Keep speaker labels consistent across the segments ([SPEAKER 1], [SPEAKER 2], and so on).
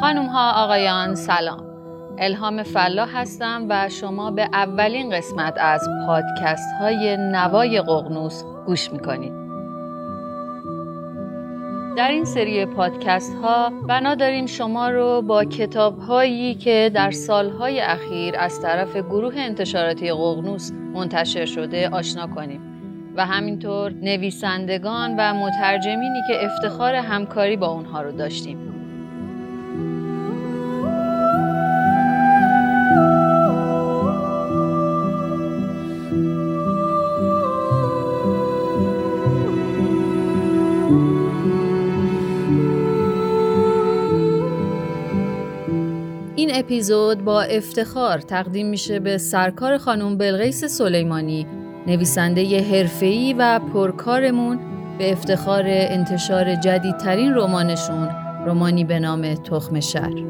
[SPEAKER 1] خانم ها آقایان سلام. الهام فلا هستم و شما به اولین قسمت از پادکست های نوای قغنوس گوش می‌کنید. در این سری پادکست ها بنا داریم شما رو با کتاب هایی که در سالهای اخیر از طرف گروه انتشاراتی قغنوس منتشر شده آشنا کنیم. و همینطور نویسندگان و مترجمینی که افتخار همکاری با اونها رو داشتیم. اپیزود با افتخار تقدیم میشه به سرکار خانم بلغیس سلیمانی نویسنده حرفه‌ای و پرکارمون به افتخار انتشار جدیدترین رمانشون رمانی به نام تخم شهر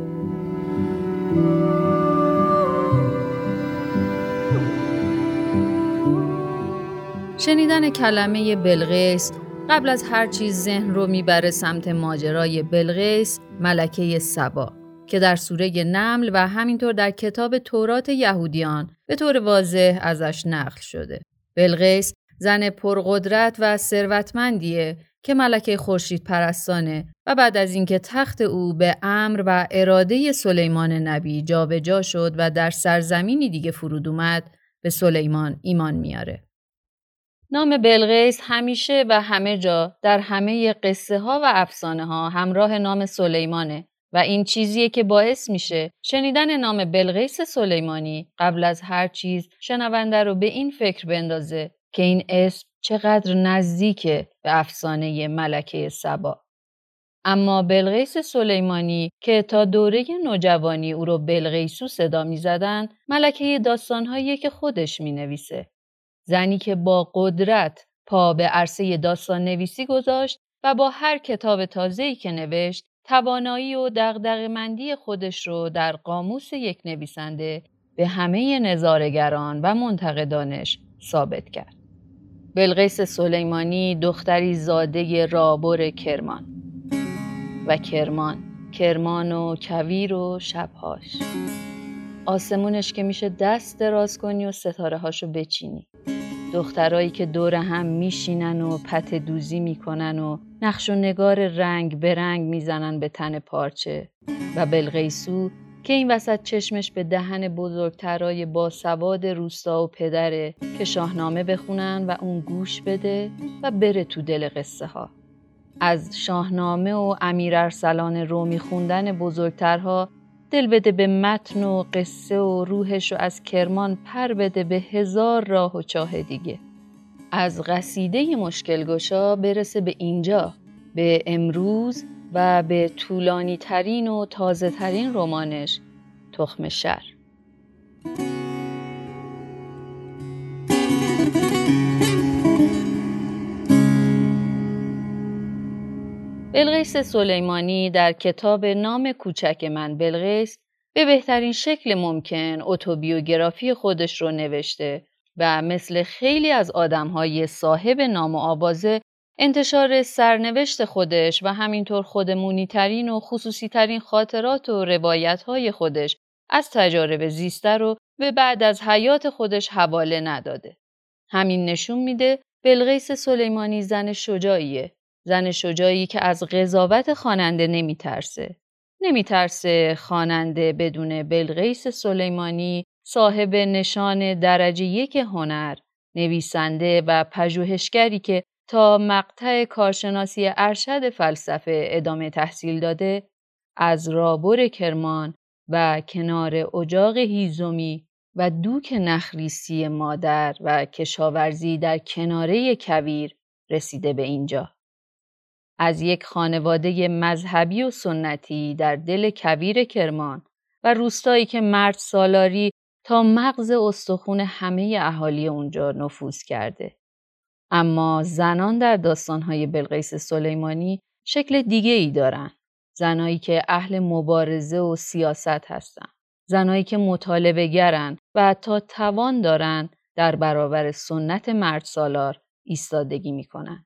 [SPEAKER 1] شنیدن کلمه بلغیس قبل از هر چیز ذهن رو می‌بره سمت ماجرای بلغیس ملکه سبا که در سوره نمل و همینطور در کتاب تورات یهودیان به طور واضح ازش نقل شده. بلغیس زن پرقدرت و ثروتمندیه که ملکه خورشید پرستانه و بعد از اینکه تخت او به امر و اراده سلیمان نبی جابجا جا شد و در سرزمینی دیگه فرود اومد به سلیمان ایمان میاره. نام بلغیس همیشه و همه جا در همه قصه ها و افسانه ها همراه نام سلیمانه و این چیزیه که باعث میشه شنیدن نام بلغیس سلیمانی قبل از هر چیز شنونده رو به این فکر بندازه که این اسم چقدر نزدیکه به افسانه ملکه سبا. اما بلغیس سلیمانی که تا دوره نوجوانی او رو بلغیسو صدا می زدن، ملکه داستانهایی که خودش می نویسه. زنی که با قدرت پا به عرصه داستان نویسی گذاشت و با هر کتاب تازه‌ای که نوشت توانایی و دغدغه‌مندی خودش رو در قاموس یک نویسنده به همه نظارگران و منتقدانش ثابت کرد. بلغیس سلیمانی دختری زاده رابر کرمان و کرمان کرمان و کویر و شبهاش آسمونش که میشه دست دراز کنی و ستاره هاشو بچینی دخترایی که دور هم میشینن و پت دوزی می‌کنن و نقش و نگار رنگ به رنگ می‌زنن به تن پارچه و بلغیسو که این وسط چشمش به دهن بزرگترای با سواد روستا و پدره که شاهنامه بخونن و اون گوش بده و بره تو دل قصه ها. از شاهنامه و امیر ارسلان رومی خوندن بزرگترها دل بده به متن و قصه و روحش رو از کرمان پر بده به هزار راه و چاه دیگه. از قصیده مشکلگشا برسه به اینجا به امروز و به طولانی ترین و تازه ترین رمانش تخم شر بلغیس سلیمانی در کتاب نام کوچک من بلغیس به بهترین شکل ممکن اتوبیوگرافی خودش رو نوشته و مثل خیلی از آدمهای صاحب نام و آوازه انتشار سرنوشت خودش و همینطور خودمونی ترین و خصوصی ترین خاطرات و روایت های خودش از تجارب زیسته رو به بعد از حیات خودش حواله نداده. همین نشون میده بلغیس سلیمانی زن شجاعیه. زن شجاعی که از قضاوت خواننده نمیترسه. نمیترسه خواننده بدون بلغیس سلیمانی صاحب نشان درجه یک هنر، نویسنده و پژوهشگری که تا مقطع کارشناسی ارشد فلسفه ادامه تحصیل داده از رابر کرمان و کنار اجاق هیزومی و دوک نخریسی مادر و کشاورزی در کناره کویر رسیده به اینجا. از یک خانواده مذهبی و سنتی در دل کویر کرمان و روستایی که مرد سالاری تا مغز استخون همه اهالی اونجا نفوذ کرده. اما زنان در داستانهای بلقیس سلیمانی شکل دیگه ای دارن. زنایی که اهل مبارزه و سیاست هستن. زنایی که مطالبه گرن و تا توان دارن در برابر سنت مرد سالار ایستادگی می‌کنن.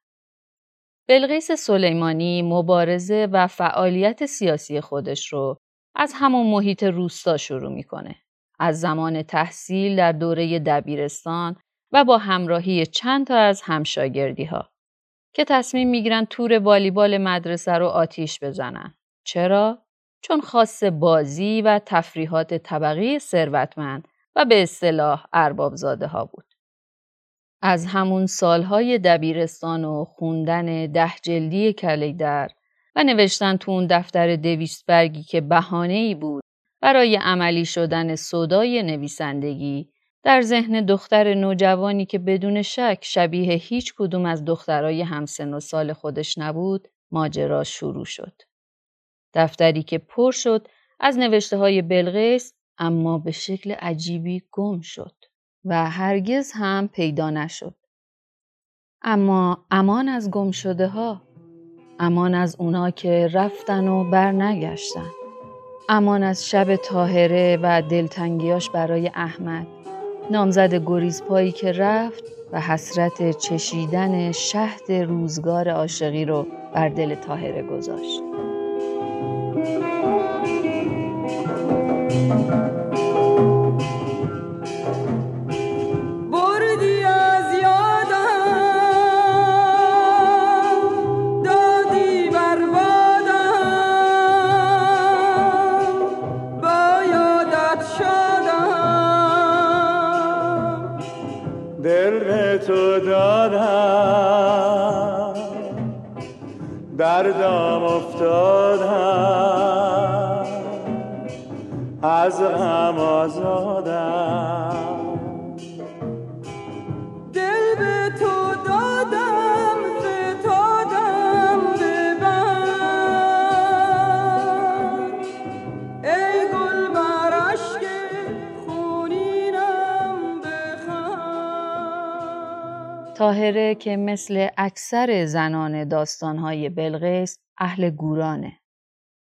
[SPEAKER 1] بلغیس سلیمانی مبارزه و فعالیت سیاسی خودش رو از همون محیط روستا شروع می‌کنه. از زمان تحصیل در دوره دبیرستان و با همراهی چند تا از همشاگردی ها که تصمیم می‌گیرن تور والیبال مدرسه رو آتیش بزنن. چرا؟ چون خاص بازی و تفریحات طبقی ثروتمند و به اصطلاح اربابزاده ها بود. از همون سالهای دبیرستان و خوندن ده جلدی کلیدر و نوشتن تو اون دفتر دویست برگی که بهانه ای بود برای عملی شدن صدای نویسندگی در ذهن دختر نوجوانی که بدون شک شبیه هیچ کدوم از دخترای همسن و سال خودش نبود ماجرا شروع شد. دفتری که پر شد از نوشته های بلغیس اما به شکل عجیبی گم شد و هرگز هم پیدا نشد. اما امان از گم شده ها امان از اونا که رفتن و برنگشتن امان از شب تاهره و دلتنگیاش برای احمد نامزد گریزپایی که رفت و حسرت چشیدن شهد روزگار عاشقی رو بر دل تاهره گذاشت
[SPEAKER 2] دردم افتادم. از غم آزادم.
[SPEAKER 1] تاهره که مثل اکثر زنان داستانهای بلغیس اهل گورانه.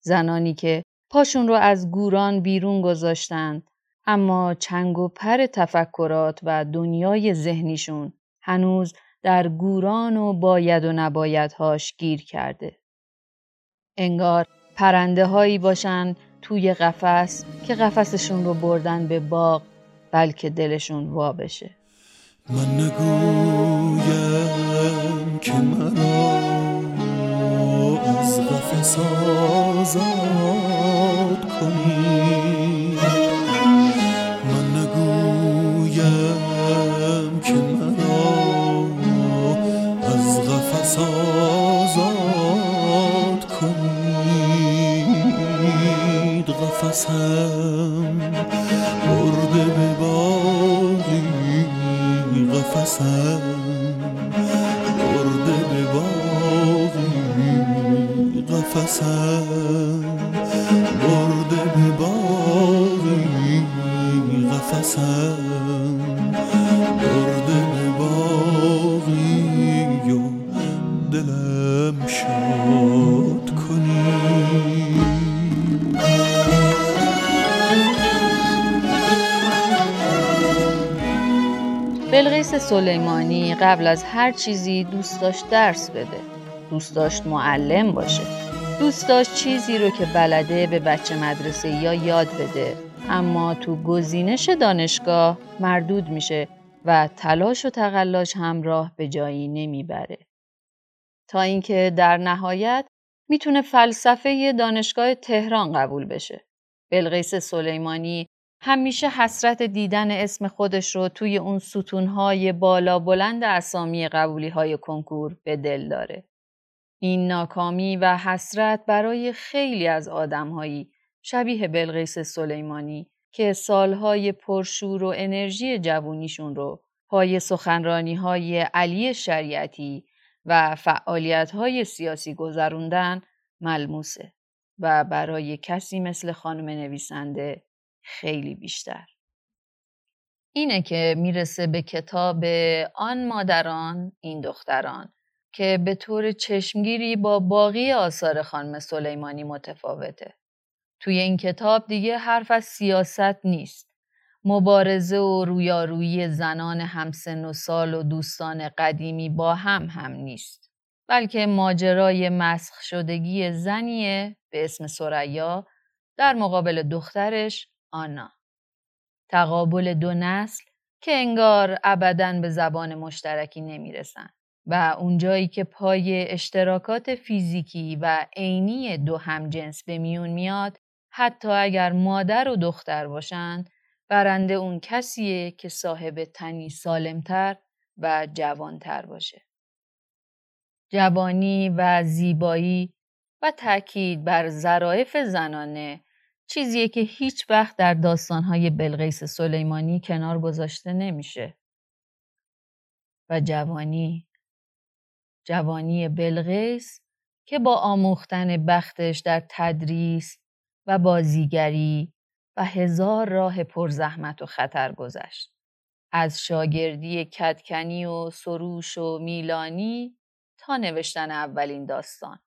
[SPEAKER 1] زنانی که پاشون رو از گوران بیرون گذاشتند اما چنگ و پر تفکرات و دنیای ذهنیشون هنوز در گوران و باید و نبایدهاش گیر کرده. انگار پرنده هایی باشن توی قفس که قفسشون رو بردن به باغ بلکه دلشون وا بشه.
[SPEAKER 2] من نگویم که مرا از قفص آزاد کنی.
[SPEAKER 1] سلیمانی قبل از هر چیزی دوست داشت درس بده. دوست داشت معلم باشه. دوست داشت چیزی رو که بلده به بچه مدرسه یا یاد بده. اما تو گزینش دانشگاه مردود میشه و تلاش و تقلاش همراه به جایی نمی‌بره. تا اینکه در نهایت می‌تونه فلسفه دانشگاه تهران قبول بشه. بلغیس سلیمانی همیشه حسرت دیدن اسم خودش رو توی اون ستونهای بالا بلند اسامی قبولی های کنکور به دل داره. این ناکامی و حسرت برای خیلی از آدمهایی شبیه بلغیس سلیمانی که سالهای پرشور و انرژی جوونیشون رو پای سخنرانی های علی شریعتی و فعالیت های سیاسی گذروندن ملموسه و برای کسی مثل خانم نویسنده خیلی بیشتر. اینه که می‌رسه به کتاب آن مادران این دختران که به طور چشمگیری با باقی آثار خانم سلیمانی متفاوته. توی این کتاب دیگه حرف از سیاست نیست. مبارزه و رویارویی زنان همسن و سال و دوستان قدیمی با هم هم نیست. بلکه ماجرای مسخ شدگی زنیه به اسم سریا در مقابل دخترش آنا. تقابل دو نسل که انگار ابدا به زبان مشترکی نمی‌رسن و اونجایی که پای اشتراکات فیزیکی و عینی دو همجنس به میون میاد حتی اگر مادر و دختر باشند برنده اون کسیه که صاحب تنی سالمتر و جوانتر باشه. جوانی و زیبایی و تاکید بر ظرایف زنانه چیزیه که هیچ وقت در داستانهای بلغیس سلیمانی کنار گذاشته نمیشه. و جوانی جوانی بلغیس که با آموختن بختش در تدریس و بازیگری و هزار راه پرزحمت و خطر گذشت. از شاگردی کتکنی و سروش و میلانی تا نوشتن اولین داستان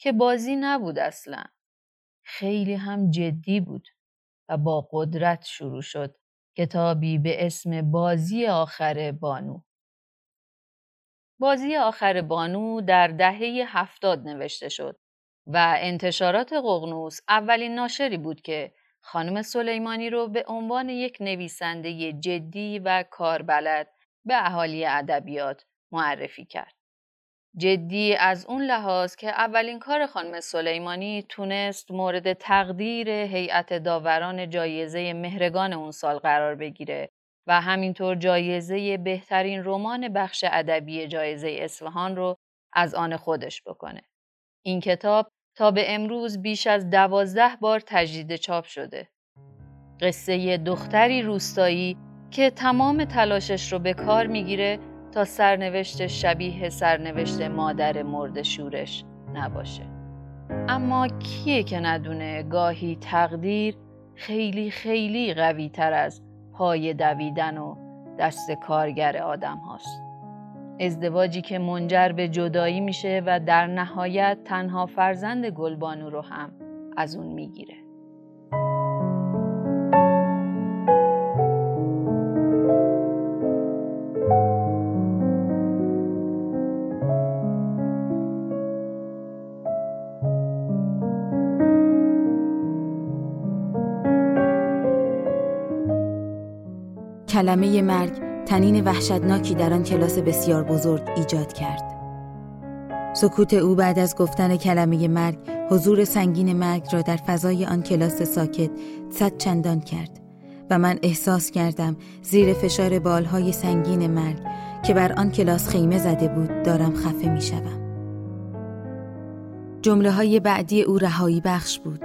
[SPEAKER 1] که بازی نبود اصلا. خیلی هم جدی بود و با قدرت شروع شد کتابی به اسم بازی آخر بانو. بازی آخر بانو در دهه هفتاد نوشته شد و انتشارات قغنوس اولین ناشری بود که خانم سلیمانی رو به عنوان یک نویسنده جدی و کاربلد به اهالی ادبیات معرفی کرد. جدی از اون لحاظ که اولین کار خانم سلیمانی تونست مورد تقدیر هیئت داوران جایزه مهرگان اون سال قرار بگیره و همینطور جایزه بهترین رمان بخش ادبی جایزه اصفهان رو از آن خودش بکنه. این کتاب تا به امروز بیش از دوازده بار تجدید چاپ شده. قصه دختری روستایی که تمام تلاشش رو به کار می‌گیره تا سرنوشت شبیه سرنوشت مادر مرد شورش نباشه. اما کیه که ندونه گاهی تقدیر خیلی خیلی قوی تر از پای دویدن و دست کارگر آدم هاست. ازدواجی که منجر به جدایی میشه و در نهایت تنها فرزند گلبانو رو هم از اون می‌گیره.
[SPEAKER 3] کلمه مرگ تنین وحشتناکی در آن کلاس بسیار بزرگ ایجاد کرد. سکوت او بعد از گفتن کلمه مرگ حضور سنگین مرگ را در فضای آن کلاس ساکت صد چندان کرد و من احساس کردم زیر فشار بالهای سنگین مرگ که بر آن کلاس خیمه زده بود دارم خفه می شدم. جمله های بعدی او رهایی بخش بود.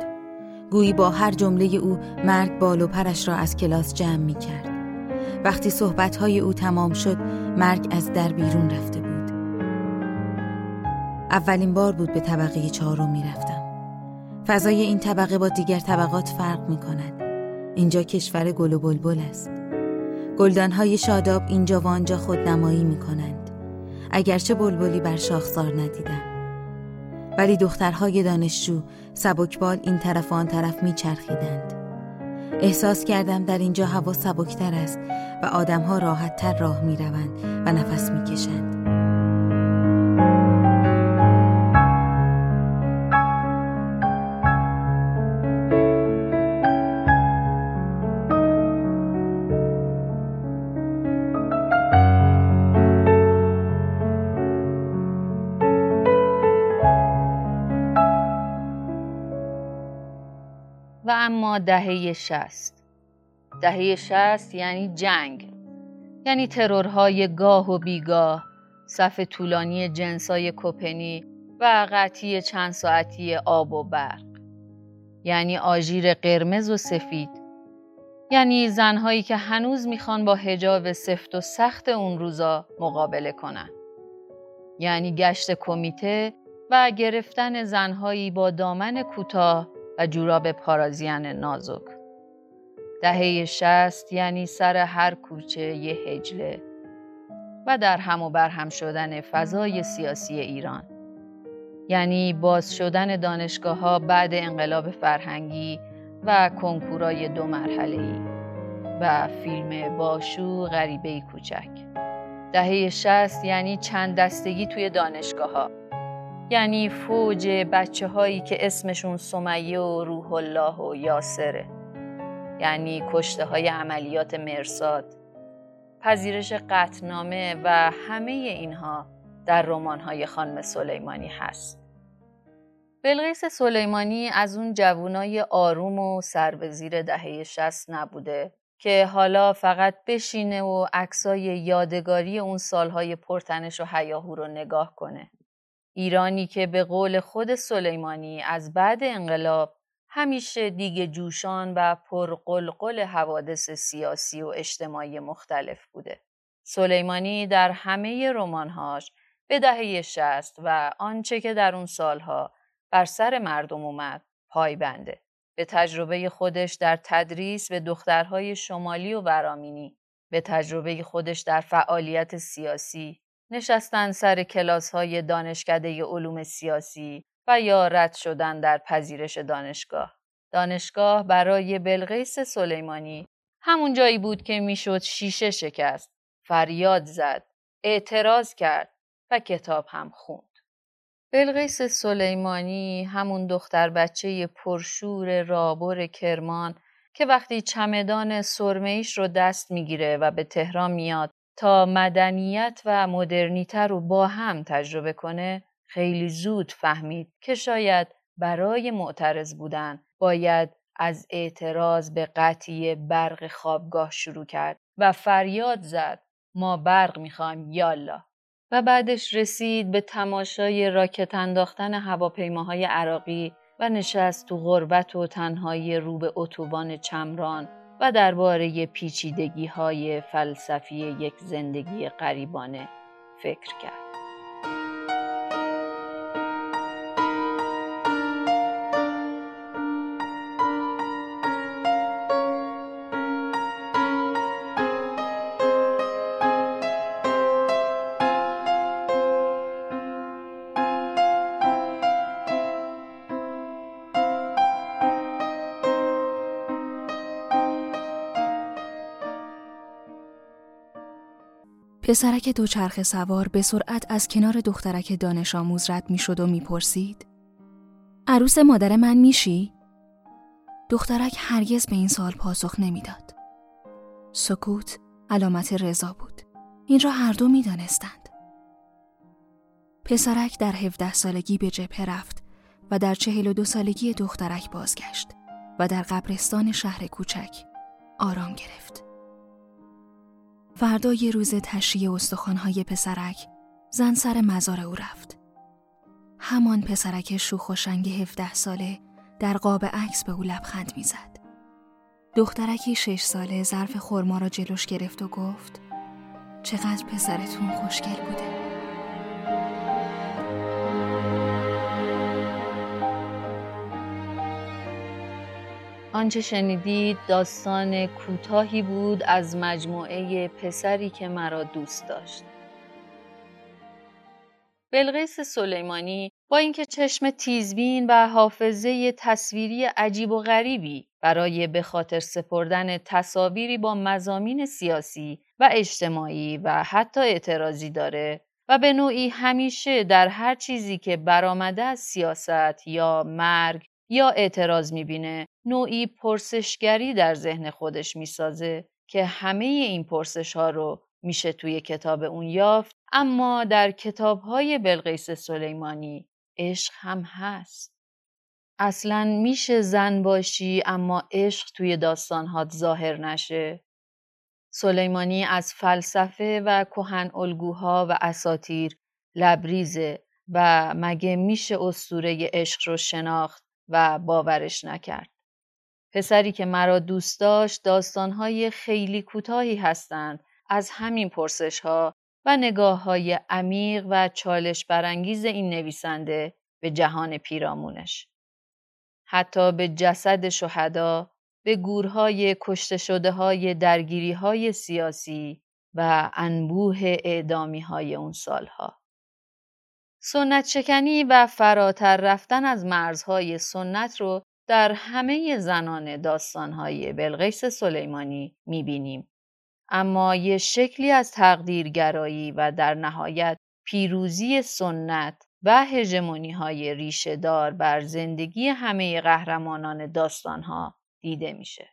[SPEAKER 3] گویی با هر جمله او مرگ بال و پرش را از کلاس جمع می کرد. وقتی صحبتهای او تمام شد مرگ از در بیرون رفته بود. اولین بار بود به طبقه چهارم می رفتم فضای این طبقه با دیگر طبقات فرق می کند اینجا کشور گل و بلبل است. گلدانهای شاداب اینجا و آنجا خود نمایی می کنند اگرچه بلبلی بر شاخسار ندیدم. ولی دخترهای دانشجو سبکبال این طرف و آن طرف می چرخیدند احساس کردم در اینجا هوا سبکتر است و آدمها راحت تر راه می روند و نفس می کشند.
[SPEAKER 1] دهه شست دهه شست یعنی جنگ. یعنی ترورهای گاه و بیگاه صف طولانی جنسای کپنی و قطعی چند ساعتی آب و برق. یعنی آژیر قرمز و سفید. یعنی زنهایی که هنوز می‌خوان با هجاب سفت و سخت اون روزا مقابله کنن. یعنی گشت کمیته و گرفتن زنهایی با دامن کوتاه و جوراب پارازیان نازک. دهه شست یعنی سر هر کوچه یه هجله و در هم و برهم شدن فضای سیاسی ایران. یعنی باز شدن دانشگاه ها بعد انقلاب فرهنگی و کنکورای دو مرحله ای. و فیلم باشو غریبه کوچک دهه شست یعنی چند دستگی توی دانشگاه ها یعنی فوج بچه هایی که اسمشون سمیه و روح الله و یاسره. یعنی کشته های عملیات مرساد پذیرش قطنامه و همه اینها در رمان های خانم سلیمانی هست. بلغیس سلیمانی از اون جوانای آروم و سر به زیر دهه شست نبوده که حالا فقط بشینه و عکسای یادگاری اون سالهای پرتنش و حیاهو رو نگاه کنه. ایرانی که به قول خود سلیمانی از بعد انقلاب همیشه دیگه جوشان و پرقلقل حوادث سیاسی و اجتماعی مختلف بوده. سلیمانی در همه رمانهاش به دهه شست و آنچه که در اون سالها بر سر مردم اومد پای بنده. به تجربه خودش در تدریس به دخترهای شمالی و ورامینی، به تجربه خودش در فعالیت سیاسی، نشستن سر کلاس های دانشکده علوم سیاسی و یا رد شدن در پذیرش دانشگاه. دانشگاه برای بلغیس سلیمانی همون جایی بود که می‌شد شیشه شکست، فریاد زد، اعتراض کرد و کتاب هم خوند. بلغیس سلیمانی همون دختر بچه پرشور رابر کرمان که وقتی چمدان سرمهیش رو دست می‌گیره و به تهران میاد تا مدنیت و مدرنیته رو با هم تجربه کنه خیلی زود فهمید که شاید برای معترض بودن باید از اعتراض به قطعی برق خوابگاه شروع کرد و فریاد زد ما برق می‌خوایم یالا. و بعدش رسید به تماشای راکت انداختن هواپیماهای عراقی و نشست تو غربت و تنهایی رو به اتوبان چمران. و درباره پیچیدگی های فلسفی یک زندگی غریبانه فکر کرد.
[SPEAKER 4] پسرک دوچرخه سوار به سرعت از کنار دخترک دانش آموز رد می شد و می پرسید. عروس مادر من میشی؟ دخترک هرگز به این سال پاسخ نمی‌داد. سکوت علامت رضا بود. این را هر دو می دانستند. پسرک در 17 سالگی به جبهه رفت و در 42 سالگی دخترک بازگشت و در قبرستان شهر کوچک آرام گرفت. فردا یه روز تشریه استخوانهای پسرک زن سر مزار او رفت. همان پسرک شوخ و شنگ 17 ساله در قاب عکس به او لبخند می‌زد. دخترکی شش ساله ظرف خورما را جلوش گرفت و گفت چقدر پسرتون خوشگل بوده.
[SPEAKER 1] آنچه شنیدید داستان کوتاهی بود از مجموعه پسری که مرا دوست داشت. بلغیس سلیمانی با اینکه چشم تیزبین و حافظه تصویری عجیب و غریبی برای به خاطر سپردن تصاویری با مزامین سیاسی و اجتماعی و حتی اعتراضی داره و به نوعی همیشه در هر چیزی که برآمده از سیاست یا مرگ یا اعتراض می‌بینه نوعی پرسشگری در ذهن خودش می‌سازه که همه این پرسش ها رو میشه توی کتاب اون یافت اما در کتاب های بلقیس سلیمانی عشق هم هست. اصلا میشه زن باشی اما عشق توی داستانهات ظاهر نشه. سلیمانی از فلسفه و کهن الگوها و اساتیر لبریزه و مگه میشه اسطوره عشق رو شناخت و باورش نکرد. پسری که مرا دوست داشت داستانهای خیلی کوتاهی هستند از همین پرسش ها و نگاه های عمیق و چالش برانگیز این نویسنده به جهان پیرامونش. حتی به جسد شهدا، به گورهای کشته شده های درگیری های سیاسی و انبوه اعدامی های اون سالها. سنت شکنی و فراتر رفتن از مرزهای سنت رو در همه زنان داستانهای بلغیس سلیمانی می‌بینیم. اما یه شکلی از تقدیرگرایی و در نهایت پیروزی سنت و هژمونی های ریشه دار بر زندگی همه قهرمانان داستانها دیده میشه.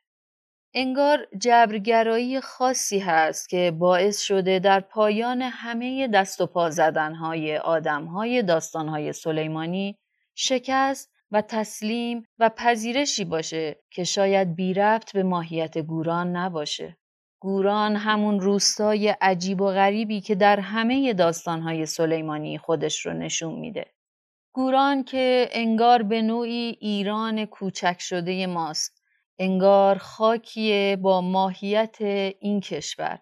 [SPEAKER 1] انگار جبرگرایی خاصی هست که باعث شده در پایان همه دست و پا زدنهای آدمهای داستانهای سلیمانی شکست و تسلیم و پذیرشی باشه که شاید بی ربط به ماهیت گوران نباشه. گوران همون روستای عجیب و غریبی که در همه داستانهای سلیمانی خودش رو نشون میده. گوران که انگار به نوعی ایران کوچک شده ماست. انگار خاکیه با ماهیت این کشور.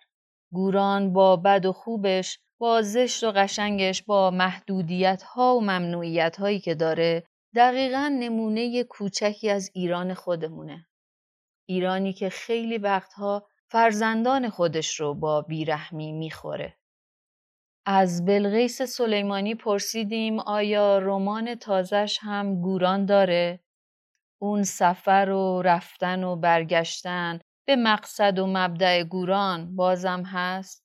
[SPEAKER 1] گوران با بد و خوبش، با زشت و قشنگش، با محدودیت ها و ممنوعیت هایی که داره دقیقا نمونه کوچکی از ایران خودمونه. ایرانی که خیلی وقتها فرزندان خودش رو با بیرحمی می‌خوره. از بلغیس سلیمانی پرسیدیم آیا رمان تازش هم گوران داره؟ اون سفر و رفتن و برگشتن به مقصد و مبدع گوران بازم هست؟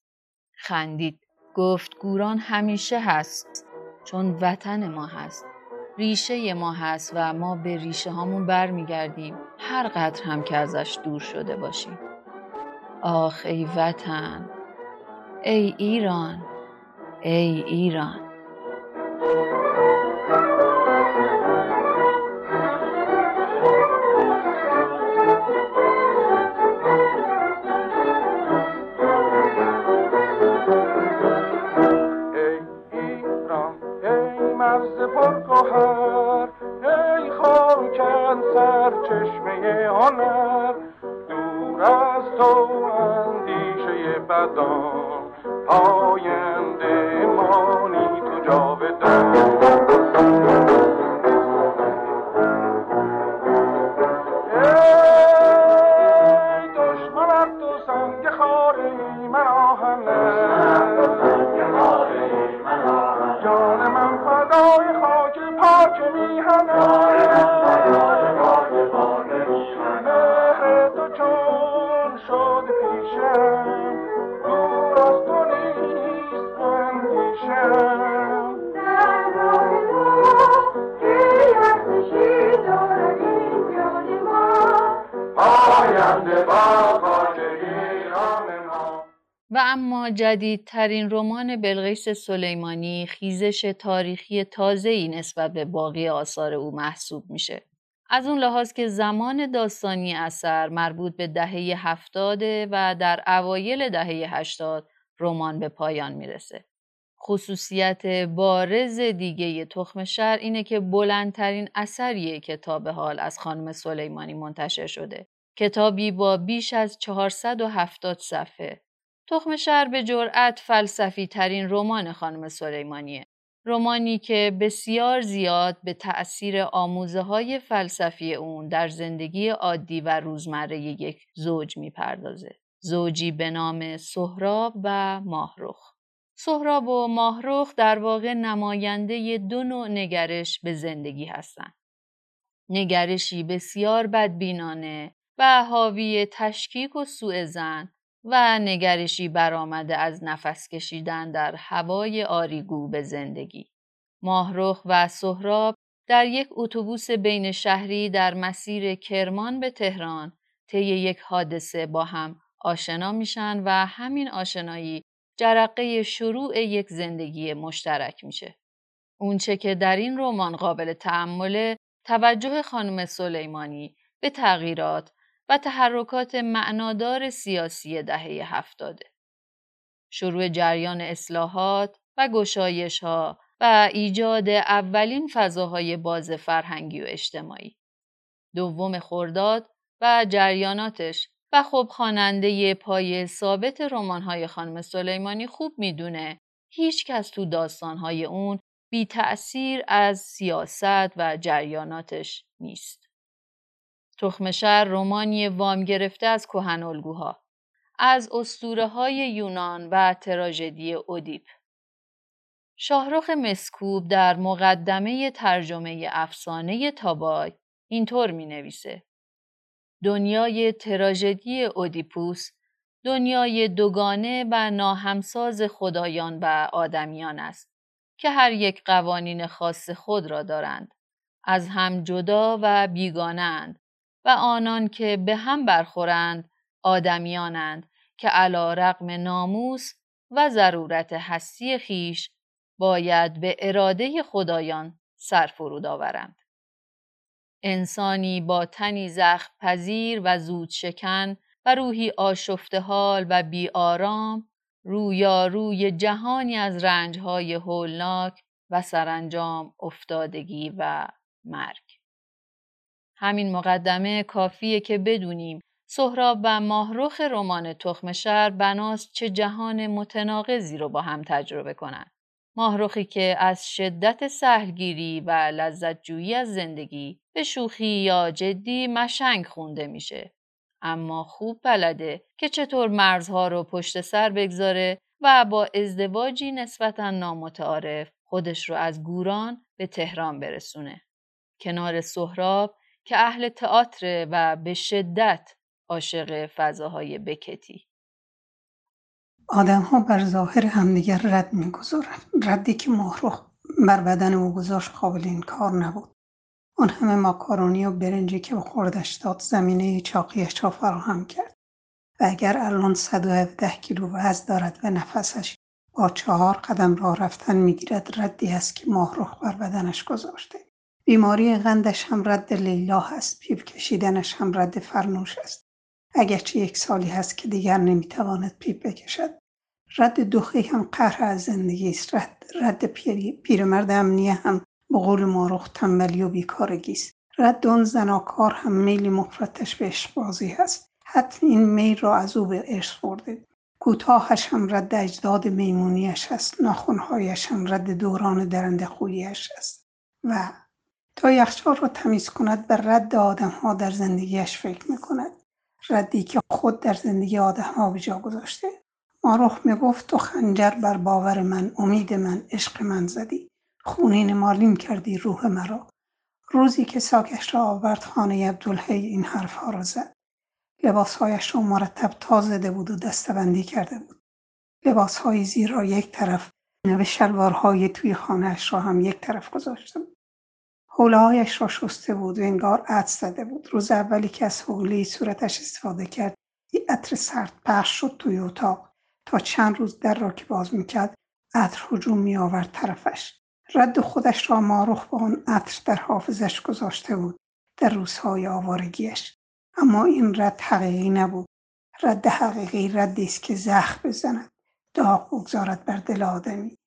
[SPEAKER 1] خندید. گفت گوران همیشه هست چون وطن ما هست. ریشه ما هست و ما به ریشه هامون برمیگردیم هر قدر هم که ازش دور شده باشیم. آخ ای وطن ای ایران ای ایران جدیدترین رمان بلغیس سلیمانی خیزش تاریخی تازه‌ای نسبت به باقی آثار او محسوب میشه. از اون لحاظ که زمان داستانی اثر مربوط به دهه هفتاده و در اوایل دهه هشتاد رمان به پایان می‌رسه. خصوصیت بارز دیگه تخم شهر اینه که بلندترین اثریه که تا به حال از خانم سلیمانی منتشر شده. کتابی با بیش از 470 صفحه تخم شهر به جرأت فلسفی ترین رمان خانم سلیمانیه. رومانی که بسیار زیاد به تأثیر آموزه های فلسفی اون در زندگی عادی و روزمره یک زوج می‌پردازه. زوجی به نام سهراب و ماهرخ. سهراب و ماهرخ در واقع نماینده دو نوع نگرش به زندگی هستند. نگرشی بسیار بدبینانه و حاوی تشکیک و سوء زن و نگرشی برآمده از نفس کشیدن در هوای آریگو به زندگی. ماهرخ و سهراب در یک اتوبوس بین شهری در مسیر کرمان به تهران طی یک حادثه با هم آشنا میشن و همین آشنایی جرقه شروع یک زندگی مشترک میشه. اونچه که در این رمان قابل تعمله توجه خانم سلیمانی به تغییرات و تحرکات معنادار سیاسی دهه هفتاده. شروع جریان اصلاحات و گشایش ها و ایجاد اولین فضاهای باز فرهنگی و اجتماعی. دوم خورداد و جریاناتش و خب خواننده پای ثابت رمان‌های خانم سلیمانی خوب می‌دونه هیچ کس تو داستانهای اون بی تأثیر از سیاست و جریاناتش نیست. تخم شهر رومانی وام گرفته از کهن الگوها از اسطوره های یونان و تراژدی اودیپ شاهرخ مسکوب در مقدمه ترجمه افسانه تابای اینطور می نویسه. دنیای تراژدی اودیپوس دنیای دوگانه و ناهمساز خدایان و آدمیان است که هر یک قوانین خاص خود را دارند از هم جدا و بیگانند و آنان که به هم برخورند آدمیانند که علا رقم ناموس و ضرورت هستی خیش باید به اراده خدایان سرفرود آورند. انسانی با تنی زخم پذیر و زود شکن و روحی آشفته حال و بیآرام روی جهانی از رنجهای هولناک و سرانجام افتادگی و مرگ. همین مقدمه کافیه که بدونیم سهراب و ماهرخ رمان تخم شهر بناست چه جهان متناقضی رو با هم تجربه کنند. ماهرخی که از شدت سهلگیری و لذت جویی از زندگی به شوخی یا جدی مشنگ خونده میشه. اما خوب بلده که چطور مرزها رو پشت سر بگذاره و با ازدواجی نسبتا نامتعارف خودش رو از گوران به تهران برسونه. کنار سهراب که اهل تئاتر و به شدت عاشق فضاهای بکتی.
[SPEAKER 5] آدم ها بر ظاهر همدیگر رد می‌گذارند ردی که ماهرخ بر بدن او گذاشت قابل این کار نبود. آن همه ماکارونی و برنجی که خوردش داد زمینه چاقیش را فراهم کرد. و اگر الان 117 کیلو وزن دارد و نفسش با چهار قدم راه رفتن می‌گیرد ردی است که ماهرخ بر بدنش گذاشته. بیماری قندش هم رد لیلا هست. پیپ کشیدنش هم رد فرنوش است. اگرچه یک سالی هست که دیگر نمی‌تواند پیپ بکشد. رد دخی هم قهر از زندگی است. رد, رد پیرمرد امنیه هم به قول مارخ تنبلی و بیکارگی است. رد آن زناکار هم میلی مفرتش به بازی هست. حتی این میل را از او به عشق برده. کوتاهش هم رد اجداد میمونیش هست ناخونهایش هم رد دوران درنده خوییش است. و تا یخچال را تمیز کند به رد آدم ها در زندگیش فکر می‌کند. ردی که خود در زندگی آدم ها به جا گذاشته. ماروخ می‌گفت تو خنجر بر باور من امید من عشق من زدی. خونین مالین کردی روح مرا. روزی که ساکش را آورد خانه عبدالحی این ها را زد. لباسهایش را مرتب تا زده بود و دستبندی کرده بود. لباسهای زیرا یک طرف و شلوارهای توی خانهاش را هم یک طرف گذاشته بود. حولهایش را شسته بود و انگار عد زده بود. روز اولی که از حوله صورتش استفاده کرد یه عطر سرد پخش شد توی اتاق تا چند روز در را که باز می‌کرد عطر هجوم می آورد طرفش. رد خودش را ماروخ با آن عطر در حافظش گذاشته بود در روزهای آوارگیش اما این رد حقیقی نبود. رد حقیقی ردی است که زخم بزند داغ بگذارد بر دل آدمی.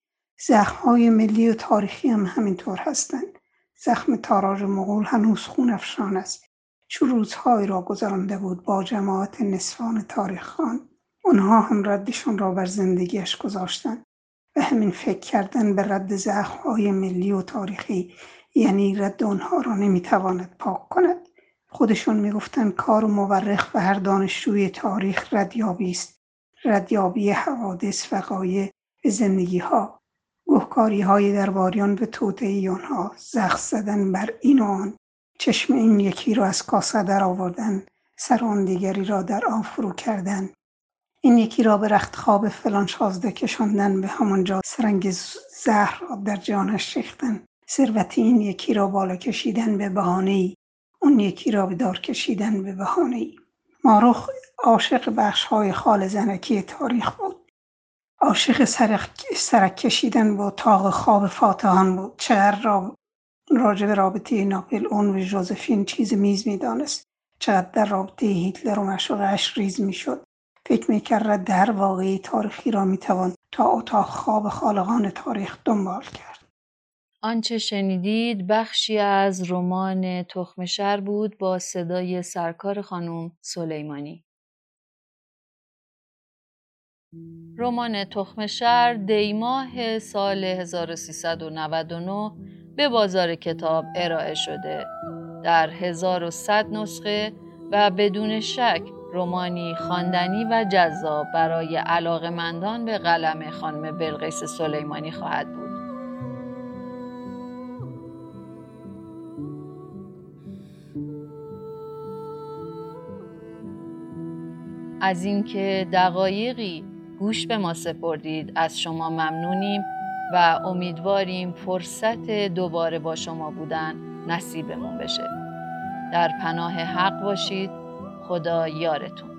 [SPEAKER 5] زخمهای ملی و تاریخی هم همینطور هستند. زخم تاراج مغول هنوز خون افشان است. چو روزهایی را گذرانده بود با جماعت نصفان تاریخ خان اونها هم ردشان را بر زندگیش گذاشتند و همین فکر کردن به رد زخمهای ملی و تاریخی یعنی رد آنها را نمی‌تواند پاک کند. خودشون می‌گفتند کار مورخ و هر دانشجوی تاریخ ردیابی است. ردیابی حوادث وقایع زندگی ها گهکاری های درباریان به توطعه آنها زخم زدن بر این آن. چشم این یکی را از کاسه در آوردن سر آن دیگری را در آن فرو کردن. این یکی را به رخت خواب فلان شازده کشاندن به همانجا سرنگ زهر را در جانش ریختن. ثروت این یکی را بالا کشیدن به بهانه ای اون یکی را به دار کشیدن به بهانه ای ماروخ عاشق بخش های خال زنکی تاریخ بود. عاشق سرک کشیدن با تاق خواب فاتحان بود. چقدر را راجب رابطه ناپل اون و جوزفین چیز میز می‌دانست. چقدر در رابطه هیتلر و مشوقش ریز می‌شد. فکر می‌کرد در واقعی تاریخی را می‌توان تا اتاق خواب خالقان تاریخ دنبال کرد.
[SPEAKER 1] آنچه شنیدید بخشی از رمان تخمشر بود با صدای سرکار خانم سلیمانی. رمان تخم شر دیماه سال 1399 به بازار کتاب ارائه شده. در 1100 نسخه و بدون شک رومانی خواندنی و جذاب برای علاقمندان به قلم خانم بلقیس سلیمانی خواهد بود. از اینکه دقایقی گوش به ما سپردید. از شما ممنونیم و امیدواریم فرصت دوباره با شما بودن نصیبمون بشه. در پناه حق باشید. خدا یارتون.